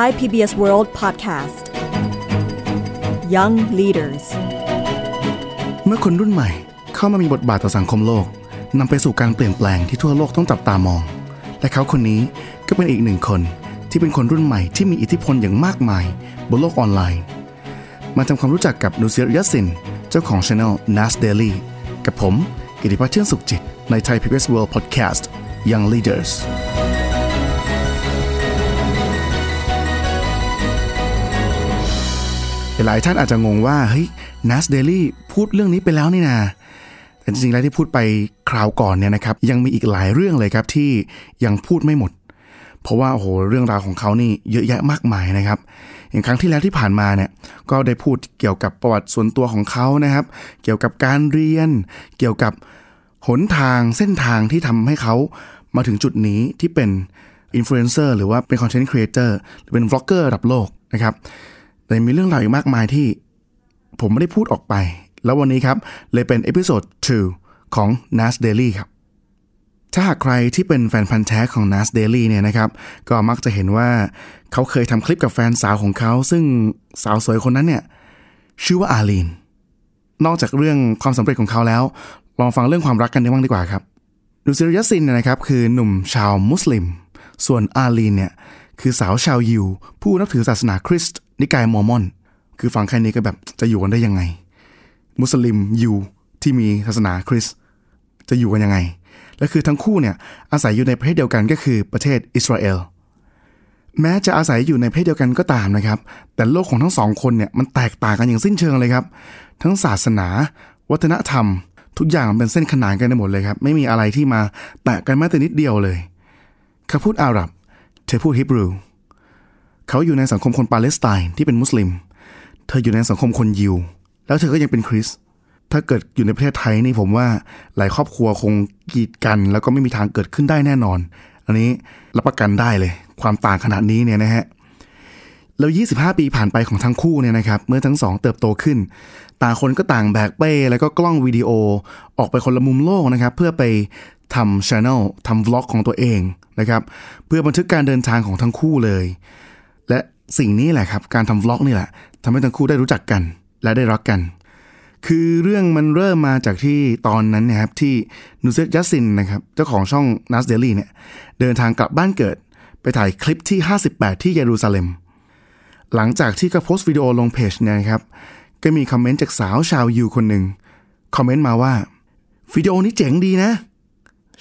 Thai PBS World Podcast Young Leaders เมื่อคนรุ่นใหม่เข้ามามีบทบาทต่อสังคมโลกนำไปสู่การเปลี่ยนแปลงที่ทั่วโลกต้องจับตามอง และเขาคนนี้ก็เป็นอีกหนึ่งคนที่เป็นคนรุ่นใหม่ที่มีอิทธิพลอย่างมากมาย บนโลกออนไลน์ มาทำความรู้จักกับนูเซียยัสซิน เจ้าของช anel Nas Daily กับผมกิติพัฒน์เชื่อสุขจิตใน Thai PBS World Podcast Young Leaders หลายท่านอาจจะงงว่าเฮ้ย Nas Daily พูดเรื่องนี้ไปแล้วนี่นาแต่จริงๆแล้วที่พูดไปคราวก่อนเนี่ยนะครับ ยังมีอีกหลายเรื่องเลยครับที่ยังพูดไม่หมด เพราะว่าโอ้โหเรื่องราวของเขานี่เยอะแยะมากมายนะครับ อย่างครั้งที่แล้วที่ผ่านมาเนี่ยก็ได้พูดเกี่ยวกับประวัติส่วนตัวของเขานะครับ เกี่ยวกับการเรียน เกี่ยวกับหนทางเส้นทางที่ทำให้เขามาถึงจุดนี้ที่เป็นอินฟลูเอนเซอร์หรือว่าเป็น content creator หรือเป็นบล็อกเกอร์ระดับโลกนะครับ แต่มีเรื่องราวอีกมากมายที่ผมไม่ได้พูดออกไป แล้ววันนี้ครับ เลยเป็น episode 2ของ Nas Daily ครับ ถ้าหากใครที่เป็นแฟนพันธุ์แท้ของ Nas Daily เนี่ยนะครับ ก็มักจะเห็นว่าเขาเคยทำคลิปกับแฟนสาวของเขา ซึ่งสาวสวยคนนั้นเนี่ย ชื่อว่าอาลีน นอกจากเรื่องความสำเร็จของเขาแล้ว ลองฟังเรื่องความรักกันได้บ้างดีกว่าครับนูเซียร์ ยัสซินเนี่ยนะครับคือหนุ่มชาวมุสลิม ส่วนอาลีนเนี่ยคือสาวชาวยิว ผู้นับถือศาสนาคริสต์ นิกายมอร์มอน คือฟังแค่นี้ก็แบบจะอยู่กันได้ยังไง มุสลิมยิวที่มีศาสนาคริสต์จะอยู่กันยังไง และคือทั้งคู่เนี่ยอาศัยอยู่ในประเทศเดียวกันก็คือประเทศอิสราเอลแม้จะอาศัยอยู่ในประเทศเดียวกันก็ตามนะครับ แต่โลกของทั้งสองคนเนี่ยมันแตกต่างกันอย่างสิ้นเชิงเลยครับ ทั้งศาสนา วัฒนธรรม ทุกอย่างมันเป็นเส้นขนานกันได้หมดเลยครับ ไม่มีอะไรที่มาแตะกันแม้แต่นิดเดียวเลยเขาพูดอาหรับเธอพูดฮิบรู เขาอยู่ในสังคมคนปาเลสไตน์ที่เป็นมุสลิม เธออยู่ในสังคมคนยิว แล้วเธอก็ยังเป็นคริส ถ้าเกิดอยู่ในประเทศไทยนี่ผมว่าหลายครอบครัวคงกีดกัน แล้วก็ไม่มีทางเกิดขึ้นได้แน่นอน อันนี้รับประกันได้เลย ความต่างขนาดนี้เนี่ยนะฮะ แล้ว 25 ปีผ่านไปของทั้งคู่เนี่ยนะครับ เมื่อทั้งสองเติบโตขึ้น ต่างคนก็ต่างแบกเป้ แล้วก็กล้องวิดีโอออกไปคนละมุมโลกนะครับ เพื่อไปทำช anel ทำวล็อกของตัวเองนะครับ เพื่อบันทึกการเดินทางของทั้งคู่เลย และสิ่งนี้แหละครับ การทำวล็อกนี่แหละทำให้ทั้งคู่ได้รู้จักกัน และได้รักกัน คือเรื่องมันเริ่มมาจากที่ตอนนั้นนะครับที่นูเซตยัสซินนะครับเจ้าของช่อง Nas Daily เนี่ยเดินทางกลับบ้านเกิด ไปถ่ายคลิปที่ 58 ที่เยรูซาเล็ม หลังจากที่เขาโพสต์วิดีโอลงเพจเนี่ยนะครับก็มีคอมเมนต์จากสาวชาวยูคนหนึ่งคอมเมนต์มาว่าวิดีโอนี้เจ๋งดีนะ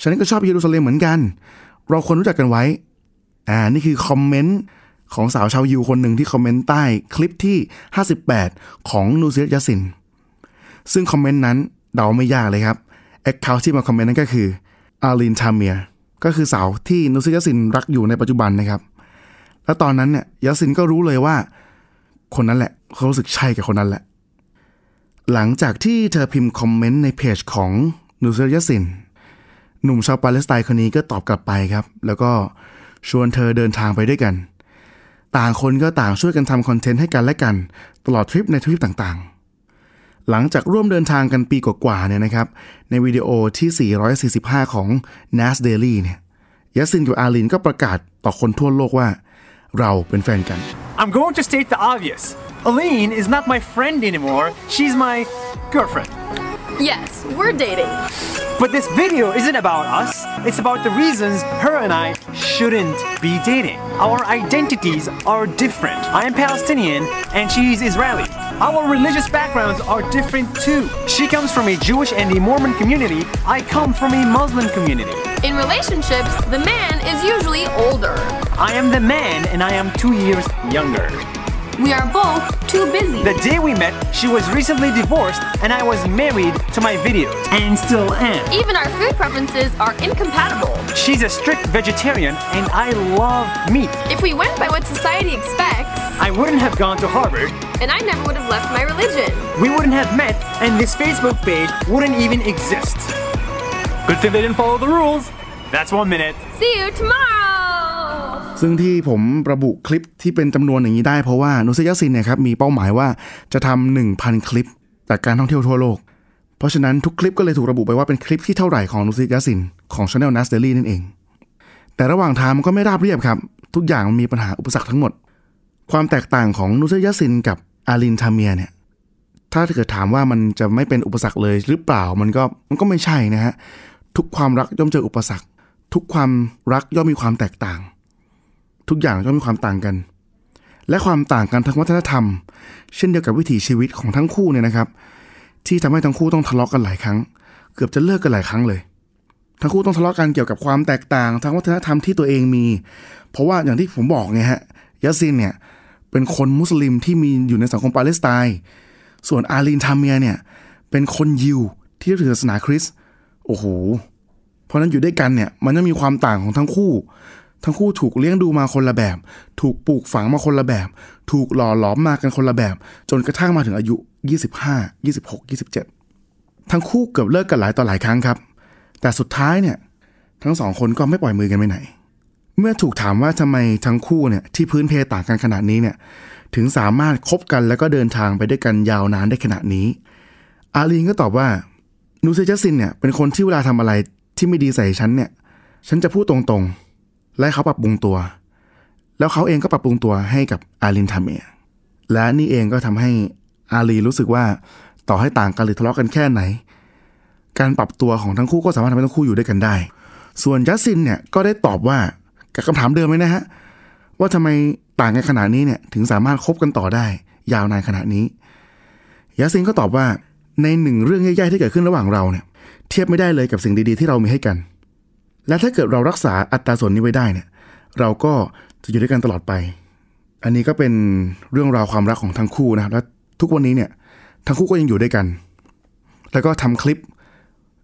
ฉันก็ชอบเยรูซาเล็มเหมือนกัน เราควรรู้จักกันไว้ อ่า นี่คือคอมเมนต์ ของสาวชาวยูคนหนึ่งที่คอมเมนต์ใต้คลิปที่ 58 ของนูเซียร์ ยัสซิน ซึ่งคอมเมนต์นั้นเดาไม่ยากเลยครับ account ที่มาคอมเมนต์นั้นก็คืออาลีนทาเมียร์ก็คือสาวที่นูเซียร์ ยัสซินรักอยู่ในปัจจุบันนะครับ แล้วตอนนั้นเนี่ยยัสซินก็รู้เลยว่า คนนั้นแหละเขารู้สึกใช่กับคนนั้นแหละ หลังจากที่เธอพิมพ์คอมเมนต์ในเพจของนูเซียร์ยัสซินหนุ่มชาวปาเลสไตน์คนนี้ก็ตอบกลับไปครับ แล้วก็ชวนเธอเดินทางไปด้วยกัน ต่างคนก็ต่างช่วยกันทำคอนเทนต์ให้กันและกัน ตลอดทริปในทริปต่างๆ หลังจากร่วมเดินทางกันปีกว่าๆเนี่ยนะครับ ในวิดีโอที่ 445 ของ Nas Daily เนี่ยยาสินกับอาลินก็ประกาศต่อคนทั่วโลกว่า เราเป็นแฟนกัน I'm going to state the obvious. Aline is not my friend anymore. She's my girlfriend. Yes, we're dating. But this video isn't about us. It's about the reasons her and I shouldn't be dating. Our identities are different. I am Palestinian and she's Israeli. Our religious backgrounds are different too. She comes from a Jewish and a Mormon community. I come from a Muslim community. In relationships, the man is usually older. I am the man and I am two years younger. We are both too busy. The day we met, she was recently divorced and I was married to my videos and still am. Even our food preferences are incompatible. She's a strict vegetarian and I love meat. If we went by what society expects, I wouldn't have gone to Harvard. and I never would have left my religion. We wouldn't have met and this Facebook page wouldn't even exist. Good thing they didn't follow the rules. That's one minute. See you tomorrow! ซึ่งที่ผมระบุคลิปที่เป็นจำนวนอย่างนี้ได้ เพราะว่านุสยาซินเนี่ยครับมีเป้าหมายว่าจะทำหนึ่งพันคลิปจากการท่องเที่ยวทั่วโลก เพราะฉะนั้นทุกคลิปก็เลยถูกระบุไปว่าเป็นคลิปที่เท่าไหร่ของนุสยาซินของ Channel Nas Daily นั่นเอง แต่ระหว่างทางมันก็ไม่ราบเรียบครับ ทุกอย่างมันมีปัญหาอุปสรรคทั้งหมด ความแตกต่างของนุสยสินกับอาลินทาเมียเนี่ยถ้าเกิดถามว่ามันจะไม่เป็นอุปสรรคเลยหรือเปล่ามันก็มันก็ไม่ใช่นะฮะทุกความรักย่อมเจออุปสรรค ทุกความรักย่อมมีความแตกต่าง ทุกอย่างย่อมมีความต่างกัน และความต่างกันทางวัฒนธรรม เช่นเดียวกับวิถีชีวิตของทั้งคู่เนี่ยนะครับ ที่ทำให้ทั้งคู่ต้องทะเลาะกันหลายครั้ง เกือบจะเลิกกันหลายครั้งเลย ทั้งคู่ต้องทะเลาะกันเกี่ยวกับความแตกต่างทางวัฒนธรรมที่ตัวเองมี เพราะว่าอย่างที่ผมบอกไงฮะยาซินเนี่ยเป็นคนมุสลิมที่มีอยู่ในสังคมปาเลสไตน์ส่วนอาลีนทาเมียเนี่ยเป็นคนยิวที่ถือศาสนาคริสต์โอ้โหเพราะฉะนั้นอยู่ด้วยกันเนี่ยมันจะมีความต่างของทั้งคู่ ทั้งคู่ถูกเลี้ยงดูมาคนละแบบ ถูกปลูกฝังมาคนละแบบ ถูกหล่อหลอมมากันคนละแบบ จนกระทั่งมาถึงอายุ 25 26 27 ทั้งคู่เกือบเลิกกันหลายต่อหลายครั้งครับ แต่สุดท้ายเนี่ย ทั้งสองคนก็ไม่ปล่อยมือกันไปไหน เมื่อถูกถามว่าทำไมทั้งคู่เนี่ยที่พื้นเพต่างกันขนาดนี้เนี่ย ถึงสามารถคบกันแล้วก็เดินทางไปด้วยกันยาวนานได้ขนาดนี้ อาลีนก็ตอบว่านูเซจัสซินเนี่ยเป็นคนที่เวลาทำอะไรที่ไม่ดีใส่ฉันเนี่ย ฉันจะพูดตรงๆ และเขาปรับปรุงตัว แล้วเขาเองก็ปรับปรุงตัวให้กับอาลินทาเมียและนี่เองก็ทำให้อาลีรู้สึกว่าต่อให้ต่างกันหรือทะเลาะกันแค่ไหน การปรับตัวของทั้งคู่ก็สามารถทำให้ทั้งคู่อยู่ด้วยกันได้ ส่วนยัสซินเนี่ยก็ได้ตอบว่ากับคำถามเดิมเลยนะฮะว่าทำไมต่างกันขนาดนี้เนี่ยถึงสามารถคบกันต่อได้ ยาวนานขนาดนี้ยัสซินก็ตอบว่าในหนึ่งเรื่องแย่ๆที่เกิดขึ้นระหว่างเราเนี่ย เทียบไม่ได้เลยกับสิ่งดีๆที่เรามีให้กัน และถ้าเกิดเรารักษาอัตราส่วนนี้ไว้ได้เนี่ยเราก็จะอยู่ด้วยกันตลอดไป อันนี้ก็เป็นเรื่องราวความรักของทั้งคู่นะครับและทุกวันนี้เนี่ยทั้งคู่ก็ยังอยู่ด้วยกัน แล้วก็ทำคลิป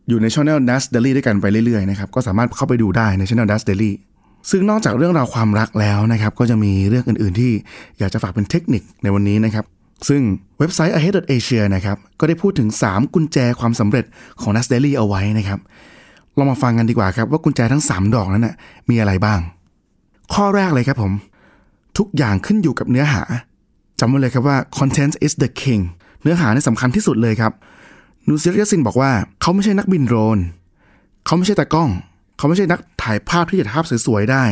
อยู่ในช่อง Nas Daily ด้วยกันไปเรื่อยๆนะครับก็สามารถเข้าไปดูได้ในช่อง Nas Daily ซึ่งนอกจากเรื่องราวความรักแล้วนะครับ ก็จะมีเรื่องอื่น ๆ ที่อยากจะฝากเป็นเทคนิคในวันนี้นะครับ ซึ่งเว็บไซต์ ahead asia นะครับก็ได้พูดถึง 3 กุญแจความสำเร็จของ Nas Daily เอาไว้นะครับ เรามาฟังกันดีกว่าครับว่ากุญแจทั้ง 3 ดอกนั้นนะมีอะไรบ้าง ข้อแรกเลยครับผม ทุกอย่างขึ้นอยู่กับเนื้อหาจำไว้เลยครับว่า content is the king เนื้อหาในสำคัญที่สุดเลยครับนูซิรยสินบอกว่าเขาไม่ใช่นักบินโดรนเขาไม่ใช่ตากล้อง เขาไม่ใช่นักถ่ายภาพที่จะภาพสวยๆได้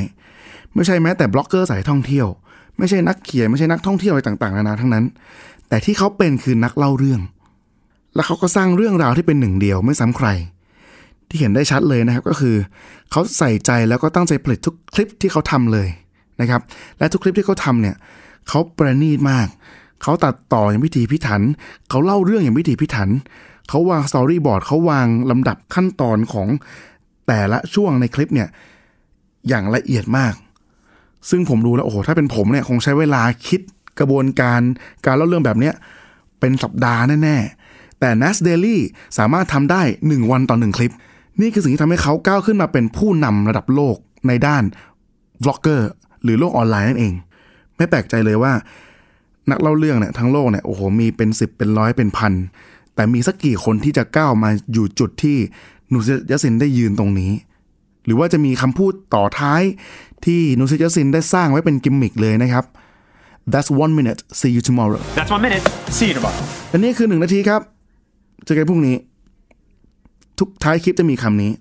ไม่ใช่แม้แต่บล็อกเกอร์สายท่องเที่ยว ไม่ใช่นักเขียนไม่ใช่นักท่องเที่ยวอะไรต่างๆนานาทั้งนั้น แต่ที่เขาเป็นคือนักเล่าเรื่อง และเขาก็สร้างเรื่องราวที่เป็นหนึ่งเดียวไม่ซ้ำใคร ที่เห็นได้ชัดเลยนะครับก็คือเขาใส่ใจแล้วก็ตั้งใจผลิตทุกคลิปที่เขาทำเลยนะครับและทุกคลิปที่เขาทำเนี่ยเขาประณีตมาก เขาตัดต่ออย่างพิถีพิถัน เขาเล่าเรื่องอย่างพิถีพิถัน เขาวาง storyboard เขาวางลำดับขั้นตอนของแต่ละช่วงในคลิปเนี่ยอย่างละเอียดมาก ซึ่งผมดูแล้วโอ้โหถ้าเป็นผมเนี่ยคงใช้เวลาคิดกระบวนการการเล่าเรื่องแบบเนี้ยเป็นสัปดาห์แน่ๆแต่ Nas Daily สามารถทำได้ 1 วันต่อหนึ่งคลิป นี่คือสิ่งที่ทำให้เขาก้าวขึ้นมาเป็นผู้นำระดับโลกในด้านวล็อกเกอร์ หรือโลกออนไลน์นั่นเอง ไม่แปลกใจเลยว่า นักเล่าเรื่องเนี่ยทั้งโลกเนี่ยโอ้โหมีเป็นสิบเป็นร้อยเป็นพันแต่มีสักกี่คนที่จะก้าวมาอยู่จุดที่นูซิยสินได้ยืนตรงนี้ หรือว่าจะมีคำพูดต่อท้ายที่นูซิยสินได้สร้างไว้เป็นกิมมิกเลยนะครับ That's one minute see you tomorrow That's one minute. See you tomorrow. อันนี้คือหนึ่งนาทีครับ เจอกันพรุ่งนี้ ทุกท้ายคลิปจะมีคำนี้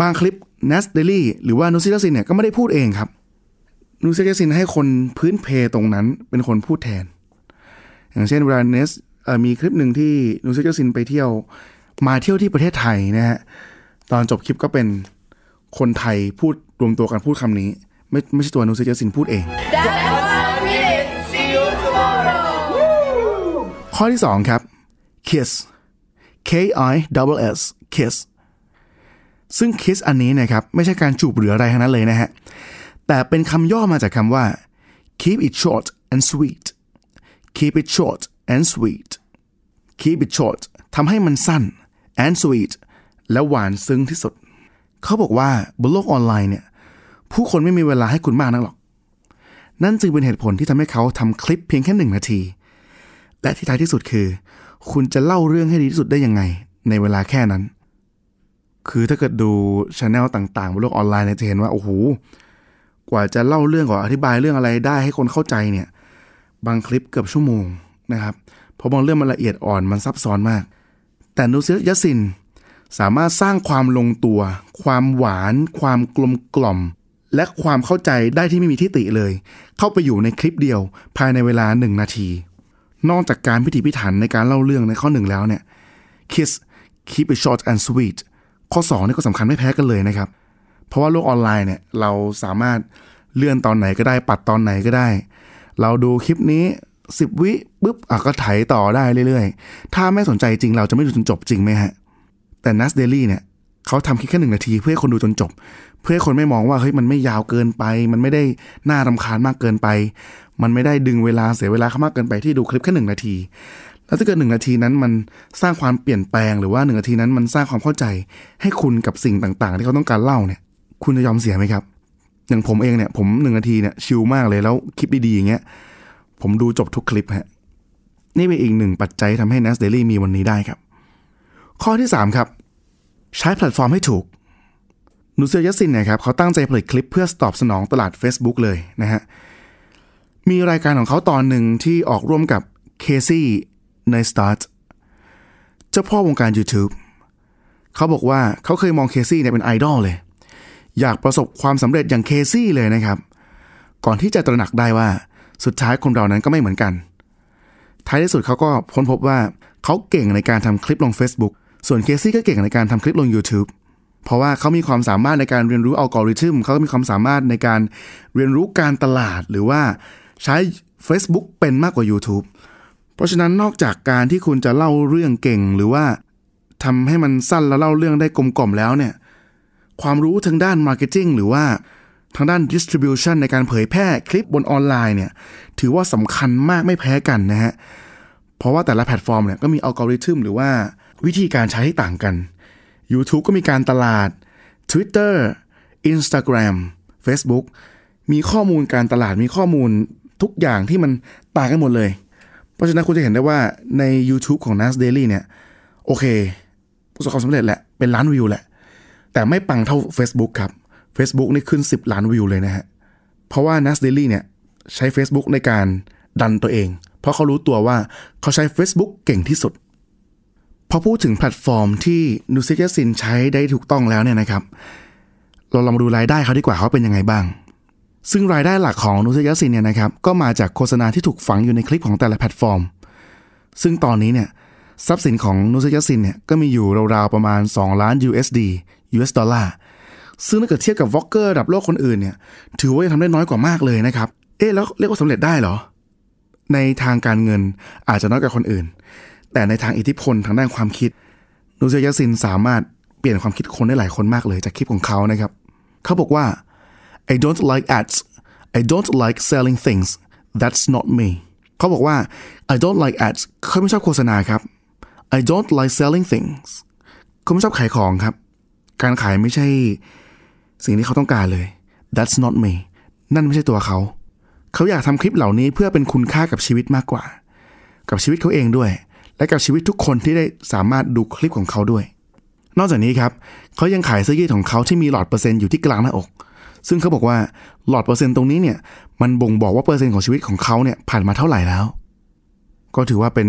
บางคลิป Nas Daily หรือว่านูซิยสินเนี่ยก็ไม่ได้พูดเองครับนูซิยสินให้คนพื้นเพตรงนั้นเป็นคนพูดแทน อย่างเช่นเวลาเนสมีคลิปหนึ่งที่นูซิยสินไปเที่ยวมาเที่ยวที่ประเทศไทยนะฮะตอนจบคลิปก็เป็นคนไทยพูดรวมตัวกันพูดคำนี้ ไม่ไม่ใช่ตัวนูซิยสินพูดเอง ข้อที่สองครับ kiss K I double S kiss ซึ่ง kiss อันนี้นะครับไม่ใช่การจูบหรืออะไรทั้งนั้นเลยนะฮะ แต่เป็นคำย่อมาจากคำว่า keep it short and sweet keep it short and sweet keep it short ทำให้มันสั้น and sweet และหวานซึ้งที่สุด เขาบอกว่าบนโลกออนไลน์เนี่ย ผู้คนไม่มีเวลาให้คุณมากนักหรอก นั่นจึงเป็นเหตุผลที่ทำให้เขาทำคลิปเพียงแค่หนึ่งนาที และที่ท้ายที่สุดคือ คุณจะเล่าเรื่องให้ดีที่สุดได้ยังไง ในเวลาแค่นั้น คือถ้าเกิดดูช anel ต่างๆบนโลกออนไลน์เนี่ยจะเห็นว่าโอ้โหกว่าจะเล่าเรื่องกว่าอธิบายเรื่องอะไรได้ให้คนเข้าใจเนี่ย บางคลิปเกือบชั่วโมงนะครับเพราะบางเรื่องมันละเอียดอ่อนมันซับซ้อนมาก แต่นูซิยสิน สามารถสร้างความลงตัว ความหวาน ความกลมกล่อม และความเข้าใจได้ที่ไม่มีที่ติเลย เข้าไปอยู่ในคลิปเดียว ภายในเวลาหนึ่งนาที นอกจากการพิถีพิถันในการเล่าเรื่องในข้อหนึ่งแล้วเนี่ย kiss keep it short and sweet ข้อ2นี่ก็สำคัญไม่แพ้กันเลยนะครับ เพราะว่าโลกออนไลน์เนี่ยเราสามารถเลื่อนตอนไหนก็ได้ปัดตอนไหนก็ได้ เราดูคลิปนี้ 10 วิปุ๊บอะก็ไถต่อได้เรื่อยๆ ถ้าไม่สนใจจริงเราจะไม่ดูจนจบจริงไหมฮะ แต่ Nas Daily เนี่ยเขาทำคลิปแค่หนึ่งนาที เพื่อคนดูจนจบ เพื่อคนไม่มองว่าเฮ้ยมันไม่ยาวเกินไป มันไม่ได้น่ารำคาญมากเกินไป มันไม่ได้ดึงเวลาเสียเวลาเขามากเกินไปที่ดูคลิปแค่หนึ่งนาที แล้วถ้าเกิดหนึ่งนาทีนั้นมันสร้างความเปลี่ยนแปลงหรือว่าหนึ่งนาทีนั้นมันสร้างความเข้าใจ ให้คุณกับสิ่งต่างๆ ที่เขาต้องการเล่าเนี่ย คุณจะยอมเสียไหมครับ อย่างผมเองเนี่ย ผมหนึ่งนาทีเนี่ยชิลมากเลยแล้วคลิปดีๆอย่างเงี้ยผมดูจบทุกคลิปฮะนี่เป็นอีกหนึ่งปัจจัยทำให้ Nas Daily มีวันนี้ได้ครับ ข้อที่ 3 ครับ ใช้แพลตฟอร์มให้ถูกนูเซียร์ ยัสซินเนี่ยครับเขาตั้งใจผลิตคลิปเพื่อตอบสนองตลาด Facebook เลยนะฮะมีรายการของเขาตอนหนึ่งที่ออกร่วมกับเคซี่ ใน Start เจ้าพ่อวงการ YouTube เขาบอกว่าเขาเคยมองเคซี่เนี่ยเป็นไอดอลเลย อยากประสบความสำเร็จอย่างเคซี่เลยนะครับ ก่อนที่จะตระหนักได้ว่าสุดท้ายคนเรานั้นก็ไม่เหมือนกัน ท้ายที่สุดเขาก็พ้นพบว่าเขาเก่งในการทำคลิปลง Facebook ส่วนเคซี่ก็เก่งในการทำคลิปลง YouTube เพราะว่าเขามีความสามารถในการเรียนรู้อัลกอริทึมเขาก็มีความสามารถในการเรียนรู้การตลาดหรือว่าใช้ Facebook เป็นมากกว่า YouTube เพราะฉะนั้นนอกจากการที่คุณจะเล่าเรื่องเก่งหรือว่าทำให้มันสั้นแล้วเล่าเรื่องได้กลมกล่อมแล้วเนี่ย ความรู้ทางด้าน Marketing หรือว่าทางด้าน Distribution ในการเผยแพร่คลิปบนออนไลน์เนี่ย ถือว่าสำคัญมากไม่แพ้กันนะฮะ เพราะว่าแต่ละแพลตฟอร์มเนี่ยก็มีอัลกอริทึมหรือว่าวิธีการใช้ที่ต่างกัน YouTube ก็มีการตลาด Twitter Instagram Facebook มีข้อมูลการตลาดมีข้อมูลทุกอย่างที่มันต่างกันหมดเลย เพราะฉะนั้นคุณจะเห็นได้ว่าใน YouTube ของ Nas Daily เนี่ย โอเค ประสบความสำเร็จแหละ เป็นล้านวิวแหละ แต่ไม่ปังเท่า Facebook ครับ Facebook นี่ขึ้น 10 ล้านวิวเลยนะฮะ เพราะว่า Nas Daily เนี่ย ใช้ Facebook ในการดันตัวเอง เพราะเขารู้ตัวว่าเขาใช้ Facebook เก่งที่สุด พอพูดถึงแพลตฟอร์มที่นูซิยซินใช้ได้ถูกต้องแล้วเนี่ยนะครับ เราลองมาดูรายได้เขาดีกว่าเขาเป็นยังไงบ้าง ซึ่งรายได้หลักของนูซิยซินเนี่ยนะครับก็มาจากโฆษณาที่ถูกฝังอยู่ในคลิปของแต่ละแพลตฟอร์ม ซึ่งตอนนี้เนี่ยทรัพย์สินของนูซิยซินเนี่ยก็มีอยู่ราวๆประมาณ 2 ล้าน USD US ดอลลาร์ซึ่งถ้าเกิดเทียบกับ vlogger ระดับโลกคนอื่นเนี่ยถือว่ายังทำได้น้อยกว่ามากเลยนะครับ เอ๊ะแล้วเรียกว่าสำเร็จได้เหรอ ในทางการเงินอาจจะน้อยกว่าคนอื่น แต่ในทางอิทธิพลทางด้านความคิดนูเซียซินสามารถเปลี่ยนความคิดคนได้หลายคนมากเลยจากคลิปของเขานะครับ เขาบอกว่า I don't like ads I don't like selling things that's not me เขาบอกว่า I don't like ads เขาไม่ชอบโฆษณาครับ I don't like selling things เขาไม่ชอบขายของครับ การขายไม่ใช่ สิ่งที่เขาต้องการเลย that's not me นั่นไม่ใช่ตัวเขา เขาอยากทำคลิปเหล่านี้เพื่อเป็นคุณค่ากับชีวิตมากกว่า กับชีวิตเขาเองด้วย และกับชีวิตทุกคนที่ได้สามารถดูคลิปของเขาด้วย นอกจากนี้ครับ เขายังขายเสื้อยืดของเขาที่มีหลอดเปอร์เซ็นต์อยู่ที่กลางหน้าอก ซึ่งเขาบอกว่าหลอดเปอร์เซ็นต์ตรงนี้เนี่ย มันบ่งบอกว่าเปอร์เซ็นต์ของชีวิตของเขาเนี่ยผ่านมาเท่าไหร่แล้ว ก็ถือว่าเป็น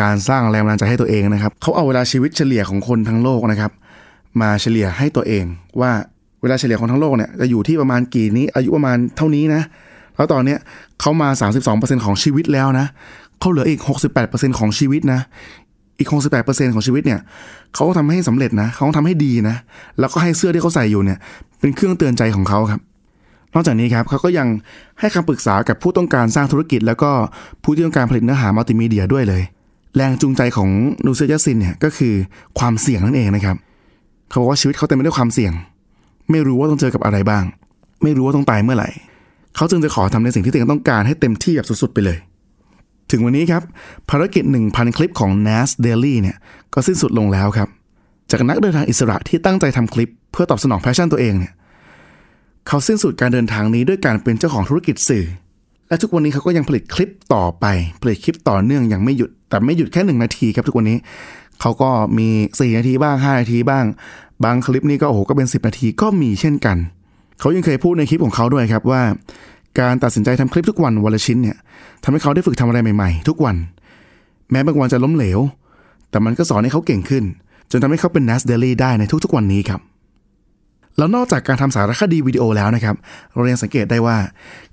การสร้างแรงบันดาลใจให้ตัวเองนะครับ เขาเอาเวลาชีวิตเฉลี่ยของคนทั้งโลกนะครับ มาเฉลี่ยให้ตัวเองว่าเวลาเฉลี่ยของทั้งโลกเนี่ยจะอยู่ที่ประมาณกี่นี้ อายุประมาณเท่านี้นะ แล้วตอนเนี้ยเขามา 32%ของชีวิตแล้วนะเขาเหลืออีก 68%ของชีวิตนะ อีก68%ของชีวิตเนี่ยเขาก็ทำให้สำเร็จนะเขาก็ทำให้ดีนะ แล้วก็ให้เสื้อที่เขาใส่อยู่เนี่ย เป็นเครื่องเตือนใจของเขาครับ นอกจากนี้ครับเขาก็ยังให้คำปรึกษากับผู้ต้องการสร้างธุรกิจ แล้วก็ผู้ที่ต้องการผลิตเนื้อหามัลติมีเดียด้วยเลย แรงจูงใจของนูเซียซินเนี่ยก็คือความเสี่ยงนั่นเองนะครับเขาบอกว่าชีวิตเขาเต็มไปด้วยความเสี่ยง ไม่รู้ว่าต้องเจอกับอะไรบ้าง ไม่รู้ว่าต้องตายเมื่อไหร่เขาจึงจะขอทำในสิ่งที่ตัวเองต้องการให้เต็มที่แบบสุดๆไปเลย ถึงวันนี้ครับภารกิจ 1,000 คลิปของ Nas Daily เนี่ยก็สิ้นสุดลงแล้วครับ จากนักเดินทางอิสระที่ตั้งใจทำคลิป เพื่อตอบสนอง passion ตัวเองเนี่ยเขาสิ้นสุดการเดินทางนี้ด้วยการเป็นเจ้าของธุรกิจสื่อ และทุกวันนี้เขาก็ยังผลิตคลิปต่อไป ผลิตคลิปต่อเนื่องอย่างไม่หยุด แต่ไม่หยุดแค่หนึ่งนาทีครับทุกวันนี้เขาก็มี 4 นาทีบ้าง 5 นาทีบ้าง บางคลิปนี่ก็โอ้โหก็เป็น 10 นาทีก็มีเช่นกัน เขายังเคยพูดในคลิปของเขาด้วยครับว่า การตัดสินใจทำคลิปทุกวันวันละชิ้นเนี่ยทำให้เขาได้ฝึกทำอะไรใหม่ๆ ทุกวัน แม้บางวันจะล้มเหลว แต่มันก็สอนให้เขาเก่งขึ้น จนทำให้เขาเป็น Nas Daily ได้ในทุกๆวันนี้ครับแล้วนอกจากการทำสารคดีวิดีโอแล้วนะครับ เรายังสังเกตได้ว่า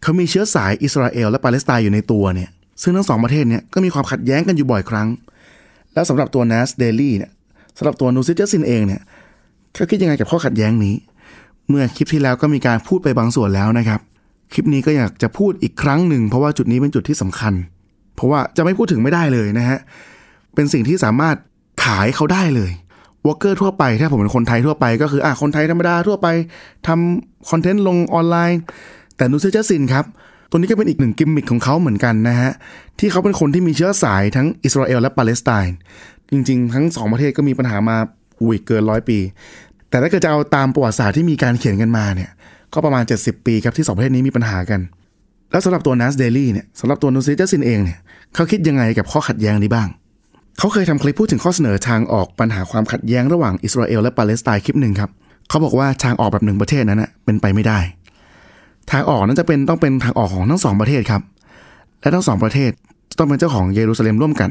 เขามีเชื้อสายอิสราเอลและปาเลสไตน์อยู่ในตัวเนี่ยซึ่งทั้งสองประเทศเนี่ยก็มีความขัดแย้งกันอยู่บ่อยครั้ง แล้วสำหรับตัวนัสเดลี่เนี่ยสำหรับตัวนูซิเจซินเองเนี่ยเขาคิดยังไงกับข้อขัดแย้งนี้ เมื่อคลิปที่แล้วก็มีการพูดไปบางส่วนแล้วนะครับ คลิปนี้ก็อยากจะพูดอีกครั้งหนึ่งเพราะว่าจุดนี้เป็นจุดที่สำคัญ เพราะว่าจะไม่พูดถึงไม่ได้เลยนะฮะ เป็นสิ่งที่สามารถขายเขาได้เลย vlogger ทั่วไป ถ้าผมเป็นคนไทยทั่วไป ก็คืออะคนไทยธรรมดาทั่วไปทำคอนเทนต์ลงออนไลน์ แต่นูเซเจสินครับ ตัวนี้ก็เป็นอีกหนึ่งกิมมิคของเขาเหมือนกันนะฮะ ที่เขาเป็นคนที่มีเชื้อสายทั้งอิสราเอลและปาเลสไตน์จริง ๆ ทั้งสองประเทศก็มีปัญหามาอุ้ยเกินร้อยปี แต่ถ้าเกิดจะเอาตามประวัติศาสตร์ที่มีการเขียนกันมาเนี่ย ก็ประมาณ 70 ปีครับที่สองประเทศนี้มีปัญหากัน แล้วสำหรับตัว Nas Daily เนี่ยสำหรับตัวนูซิเจสินเองเนี่ยเขาคิดยังไงกับข้อขัดแย้งนี้บ้าง เขาเคยทำคลิปพูดถึงข้อเสนอทางออกปัญหาความขัดแย้งระหว่างอิสราเอลและปาเลสไตน์คลิปหนึ่งครับเขาบอกว่าทางออกแบบหนึ่งประเทศนั้นนะเป็นไปไม่ได้ ทางออกนั้นจะเป็นต้องเป็นทางออกของทั้งสองประเทศครับ และทั้งสองประเทศต้องเป็นเจ้าของเยรูซาเล็มร่วมกัน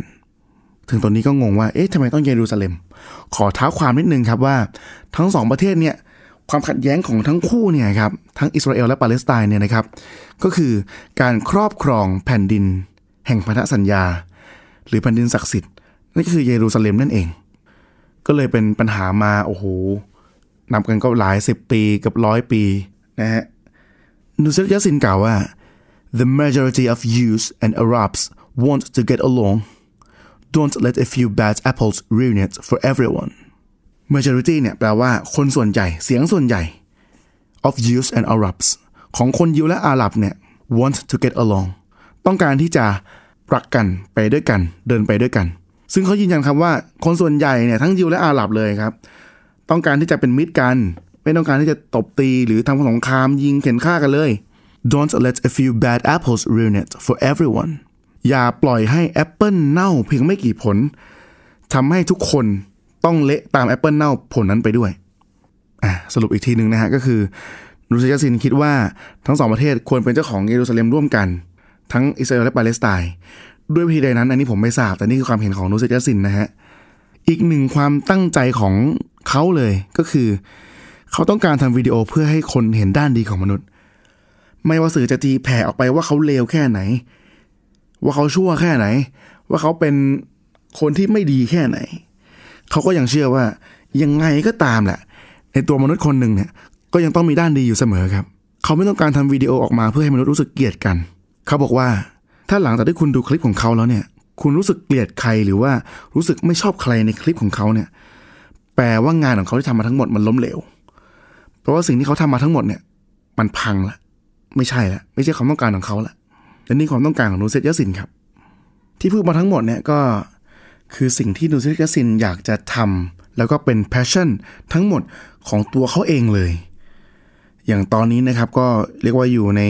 ถึงตอนนี้ก็งงว่า เอ๊ะทำไมต้องเยรูซาเล็ม ขอเท้าความนิดนึงครับว่า ทั้งสองประเทศเนี่ย ความขัดแย้งของทั้งคู่เนี่ยครับทั้งอิสราเอลและปาเลสไตน์เนี่ยนะครับ ก็คือการครอบครองแผ่นดิน แห่งพันธสัญญา หรือแผ่นดินศักดิ์สิทธิ์นั่นก็คือเยรูซาเล็มนั่นเอง ก็เลยเป็นปัญหามาโอ้โหนับกันก็หลายสิบปีกับร้อยปีนะฮะนูเซตยาซินกล่าวว่า the majority of Jews and Arabs want to get along don't let a few bad apples ruin it for everyone majority เนี่ยแปลว่าคนส่วนใหญ่เสียงส่วนใหญ่ of Jews and Arabs ของคนยิวและอาหรับเนี่ย want to get along ต้องการที่จะรักกันไปด้วยกัน เดินไปด้วยกัน ซึ่งเขายืนยันครับว่าคนส่วนใหญ่เนี่ยทั้งยิวและอาหรับเลยครับ ต้องการที่จะเป็นมิตรกัน ไม่ต้องการที่จะตบตีหรือทำสงครามยิงเข่นฆ่ากันเลย Don't let a few bad apples ruin it for everyone อย่าปล่อยให้แอปเปิลเน่าเพียงไม่กี่ผลทำให้ทุกคน ต้องเละตามแอปเปิลเน่าผลนั้นไปด้วย สรุปอีกทีหนึ่งนะฮะก็คือนูเซียร์ ยาสซินคิดว่าทั้งสองประเทศควรเป็นเจ้าของเยรูซาเล็มร่วมกัน ทั้งอิสราเอลและปาเลสไตน์ด้วยวิธีใดนั้นอันนี้ผมไม่ทราบ แต่นี่คือความเห็นของนูเซียร์ ยาสซินนะฮะอีกหนึ่งความตั้งใจของเขาเลยก็คือ เขาต้องการทำวิดีโอเพื่อให้คนเห็นด้านดีของมนุษย์ ไม่ว่าสื่อจะตีแผ่ออกไปว่าเขาเลวแค่ไหน ว่าเขาชั่วแค่ไหน ว่าเขาเป็นคนที่ไม่ดีแค่ไหน เขาก็ยังเชื่อว่ายังไงก็ตามแหละ ในตัวมนุษย์คนหนึ่งเนี่ยก็ยังต้องมีด้านดีอยู่เสมอครับ เขาไม่ต้องการทำวิดีโอออกมาเพื่อให้มนุษย์รู้สึกเกลียดกัน เขาบอกว่าถ้าหลังจากที่คุณดูคลิปของเขาแล้วเนี่ย คุณรู้สึกเกลียดใครหรือว่ารู้สึกไม่ชอบใครในคลิปของเขาเนี่ย แปลว่างานของเขาที่ทำมาทั้งหมดมันล้มเหลว เพราะว่าสิ่งที่เขาทำมาทั้งหมดเนี่ย มันพังละไม่ใช่ละไม่ใช่ความต้องการของเขาละและนี่ความต้องการของนูเซียร์ ยาสซินครับ ที่พูดมาทั้งหมดเนี่ยก็ คือสิ่งที่นูเซียร์ ยาสซินอยากจะทำแล้วก็เป็น passion ทั้งหมดของตัวเขาเองเลย อย่างตอนนี้นะครับก็เรียกว่าอยู่ใน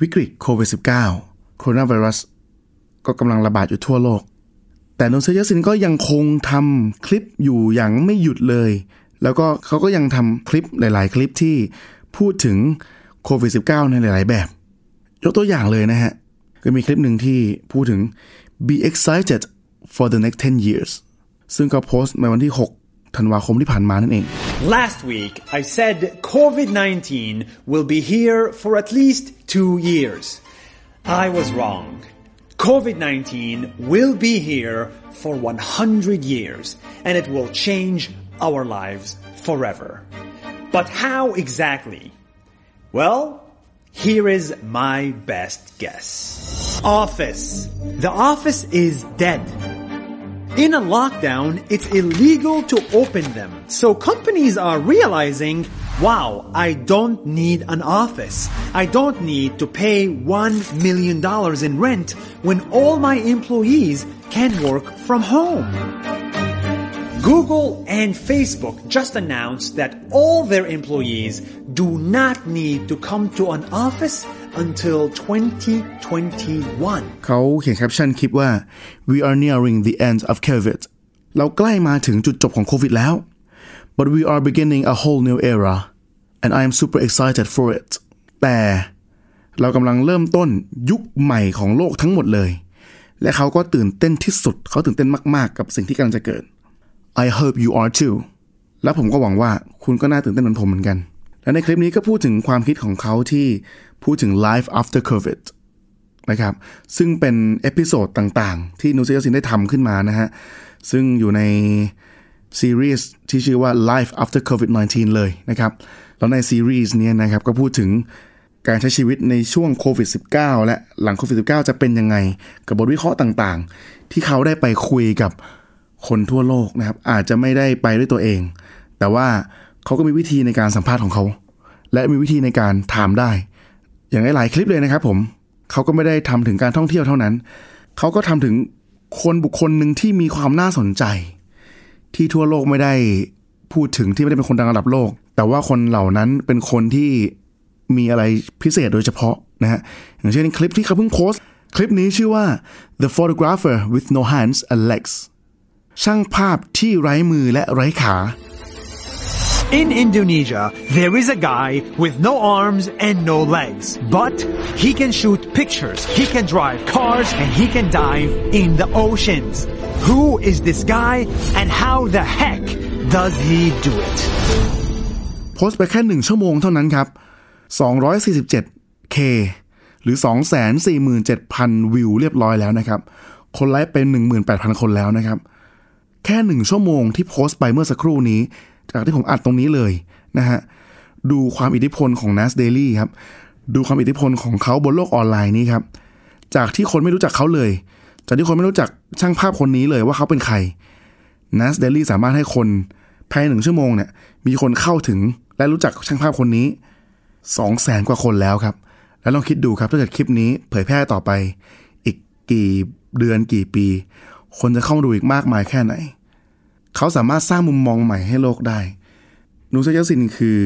วิกฤตโควิด -19 โคโรนาไวรัสก็กำลังระบาดอยู่ทั่วโลก แต่นนเซยสินก็ยังคงทำคลิปอยู่อย่างไม่หยุดเลย แล้วก็เขาก็ยังทำคลิปหลาย ๆ คลิปที่พูดถึงโควิด -19 ในหลาย ๆ แบบ ยกตัวอย่างเลยนะฮะ ก็มีคลิปหนึ่งที่พูดถึง be excited for the next 10 years ซึ่งก็โพสต์ในวันที่ 6 ธันวาคมที่ผ่านมานั่นเอง Last week, I said COVID 19 will be here for at least two years. I was wrong. COVID 19 will be here for 100 years, and it will change our lives forever. But how exactly? Well, here is my best guess. Office. The office is dead. In a lockdown, it's illegal to open them. So companies are realizing, wow, I don't need an office. I don't need to pay $1 million in rent when all my employees can work from home. Google and Facebook just announced that all their employees do not need to come to an office until 2021. เขาเขียนแคปชั่นคลิปว่า we are nearing the end of COVID เราใกล้มาถึงจุดจบของโควิดแล้ว but we are beginning a whole new era and I am super excited for it แต่เรากำลังเริ่มต้นยุคใหม่ของโลกทั้งหมดเลย และเขาก็ตื่นเต้นที่สุด เขาตื่นเต้นมากๆ กับสิ่งที่กำลังจะเกิด I hope you are too แล้วผมก็หวังว่าคุณก็น่าตื่นเต้นเหมือนผมเหมือนกัน และในคลิปนี้ก็พูดถึงความคิดของเขาที่ พูดถึง life after covid นะครับ ซึ่งเป็น episode ต่างๆ ที่นูเซียซินได้ทำขึ้นมานะฮะ ซึ่งอยู่ในซีรีส์ที่ชื่อว่า life after covid 19 เลยนะครับ แล้วในซีรีส์นี้นะครับ ก็พูดถึงการใช้ชีวิตในช่วงโควิด -19 และหลังโควิด -19 จะเป็นยังไง กับบทวิเคราะห์ต่างๆ ที่เขาได้ไปคุยกับคนทั่วโลกนะครับ อาจจะไม่ได้ไปด้วยตัวเอง แต่ว่าเขาก็มีวิธีในการสัมภาษณ์ของเขา และมีวิธีในการถามได้ อย่างหลายคลิปเลยนะครับผมเขาก็ไม่ได้ทำถึงการท่องเที่ยวเท่านั้น เขาก็ทำถึงคนบุคคลหนึ่งที่มีความน่าสนใจ ที่ทั่วโลกไม่ได้พูดถึงที่ไม่ได้เป็นคนดังระดับโลก แต่ว่าคนเหล่านั้นเป็นคนที่มีอะไรพิเศษโดยเฉพาะนะฮะอย่างเช่นคลิปที่เขาเพิ่งโพสต์คลิปนี้ชื่อว่า The Photographer with No Hands and Legs ช่างภาพที่ไร้มือและไร้ขา In Indonesia, there is a guy with no arms and no legs, but he can shoot pictures, he can drive cars, and he can dive in the oceans. Who is this guy and how the heck does he do it? โพสต์ไปแค่หนึ่งชั่วโมงเท่านั้นครับ 247K หรือ 247,000 วิวเรียบร้อยแล้วนะครับ คนไลค์เป็น 18,000 คนแล้วนะครับ แค่หนึ่งชั่วโมงที่โพสต์ไปเมื่อสักครู่นี้ จากที่ผมอัดตรงนี้เลยนะฮะดูความอิทธิพลของ Nas Daily ครับ ดูความอิทธิพลของเขาบนโลกออนไลน์นี้ครับ จากที่คนไม่รู้จักเขาเลย จากที่คนไม่รู้จักช่างภาพคนนี้เลยว่าเขาเป็นใคร Nas Daily สามารถให้คนภายในหนึ่งชั่วโมงเนี่ยมีคนเข้าถึงและรู้จักช่างภาพคนนี้สองแสนกว่าคนแล้วครับ แล้วลองคิดดูครับถ้าเกิดคลิปนี้เผยแพร่ต่อไป อีกกี่เดือนกี่ปี คนจะเข้ามาดูอีกมากมายแค่ไหน เขาสามารถสร้างมุมมองใหม่ให้โลกได้ นูซยสินคือ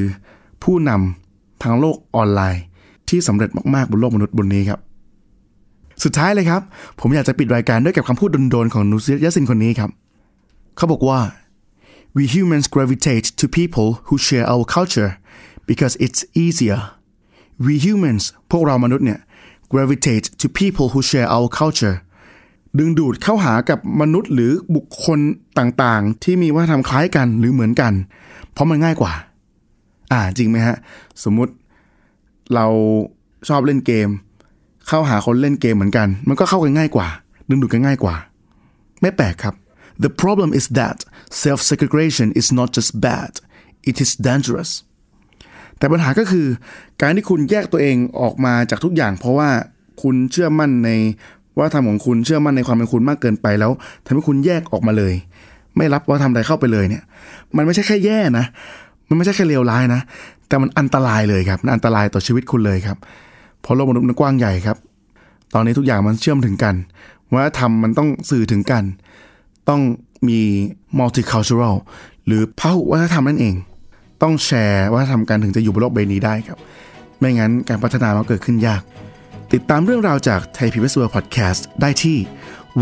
ผู้นำทางโลกออนไลน์ ที่สำเร็จมากๆบนโลกมนุษย์บนนี้ครับ สุดท้ายเลยครับ ผมอยากจะปิดรายการด้วยกับคำพูดโดนๆของนูซยสินคนนี้ครับ เขาบอกว่า we humans gravitate to people who share our culture because it's easier we humans พวกเรามนุษย์เนี่ย gravitate to people who share our culture ดึงดูดเข้าหากับมนุษย์หรือบุคคลต่างๆ ที่มีวัฒนธรรมคล้ายกันหรือเหมือนกัน เพราะมันง่ายกว่า อ่าจริงไหมฮะ สมมุติเราชอบเล่นเกม เข้าหาคนเล่นเกมเหมือนกัน มันก็เข้ากันง่ายกว่า ดึงดูดกันง่ายกว่า ไม่แปลกครับ The problem is that self-segregation is not just bad it is dangerous แต่ปัญหาก็คือ การที่คุณแยกตัวเองออกมาจากทุกอย่าง เพราะว่าคุณเชื่อมั่นใน ว่าทำของคุณเชื่อมั่นในความเป็นคุณมากเกินไปแล้วทำให้คุณแยกออกมาเลย ไม่รับว่าทำอะไรเข้าไปเลยเนี่ย มันไม่ใช่แค่แย่นะ มันไม่ใช่แค่เลวร้ายนะ แต่มันอันตรายเลยครับมันอันตรายต่อชีวิตคุณเลยครับ เพราะโลกมนุษย์มันกว้างใหญ่ครับ ตอนนี้ทุกอย่างมันเชื่อมถึงกันว่าทำมันต้องสื่อถึงกัน ต้องมี multicultural หรือพหุวัฒนธรรมนั่นเอง ต้องแชร์วัฒนธรรมกันถึงจะอยู่บนโลกใบนี้ได้ครับ ไม่งั้นการพัฒนามันเกิดขึ้นยาก ติดตามเรื่องราวจาก Thai PBS World Podcast ได้ที่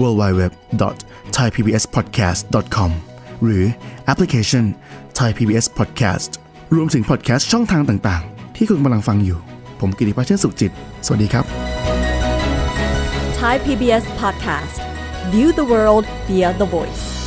www.thaipbspodcast.com หรือแอปพลิเคชัน Thai PBS Podcast รวมถึงพอดแคสต์ช่องทางต่างๆ ที่คุณกำลังฟังอยู่ ผมกิติพัชเชสุขจิต สวัสดีครับ Thai PBS podcast. View the world via the voice.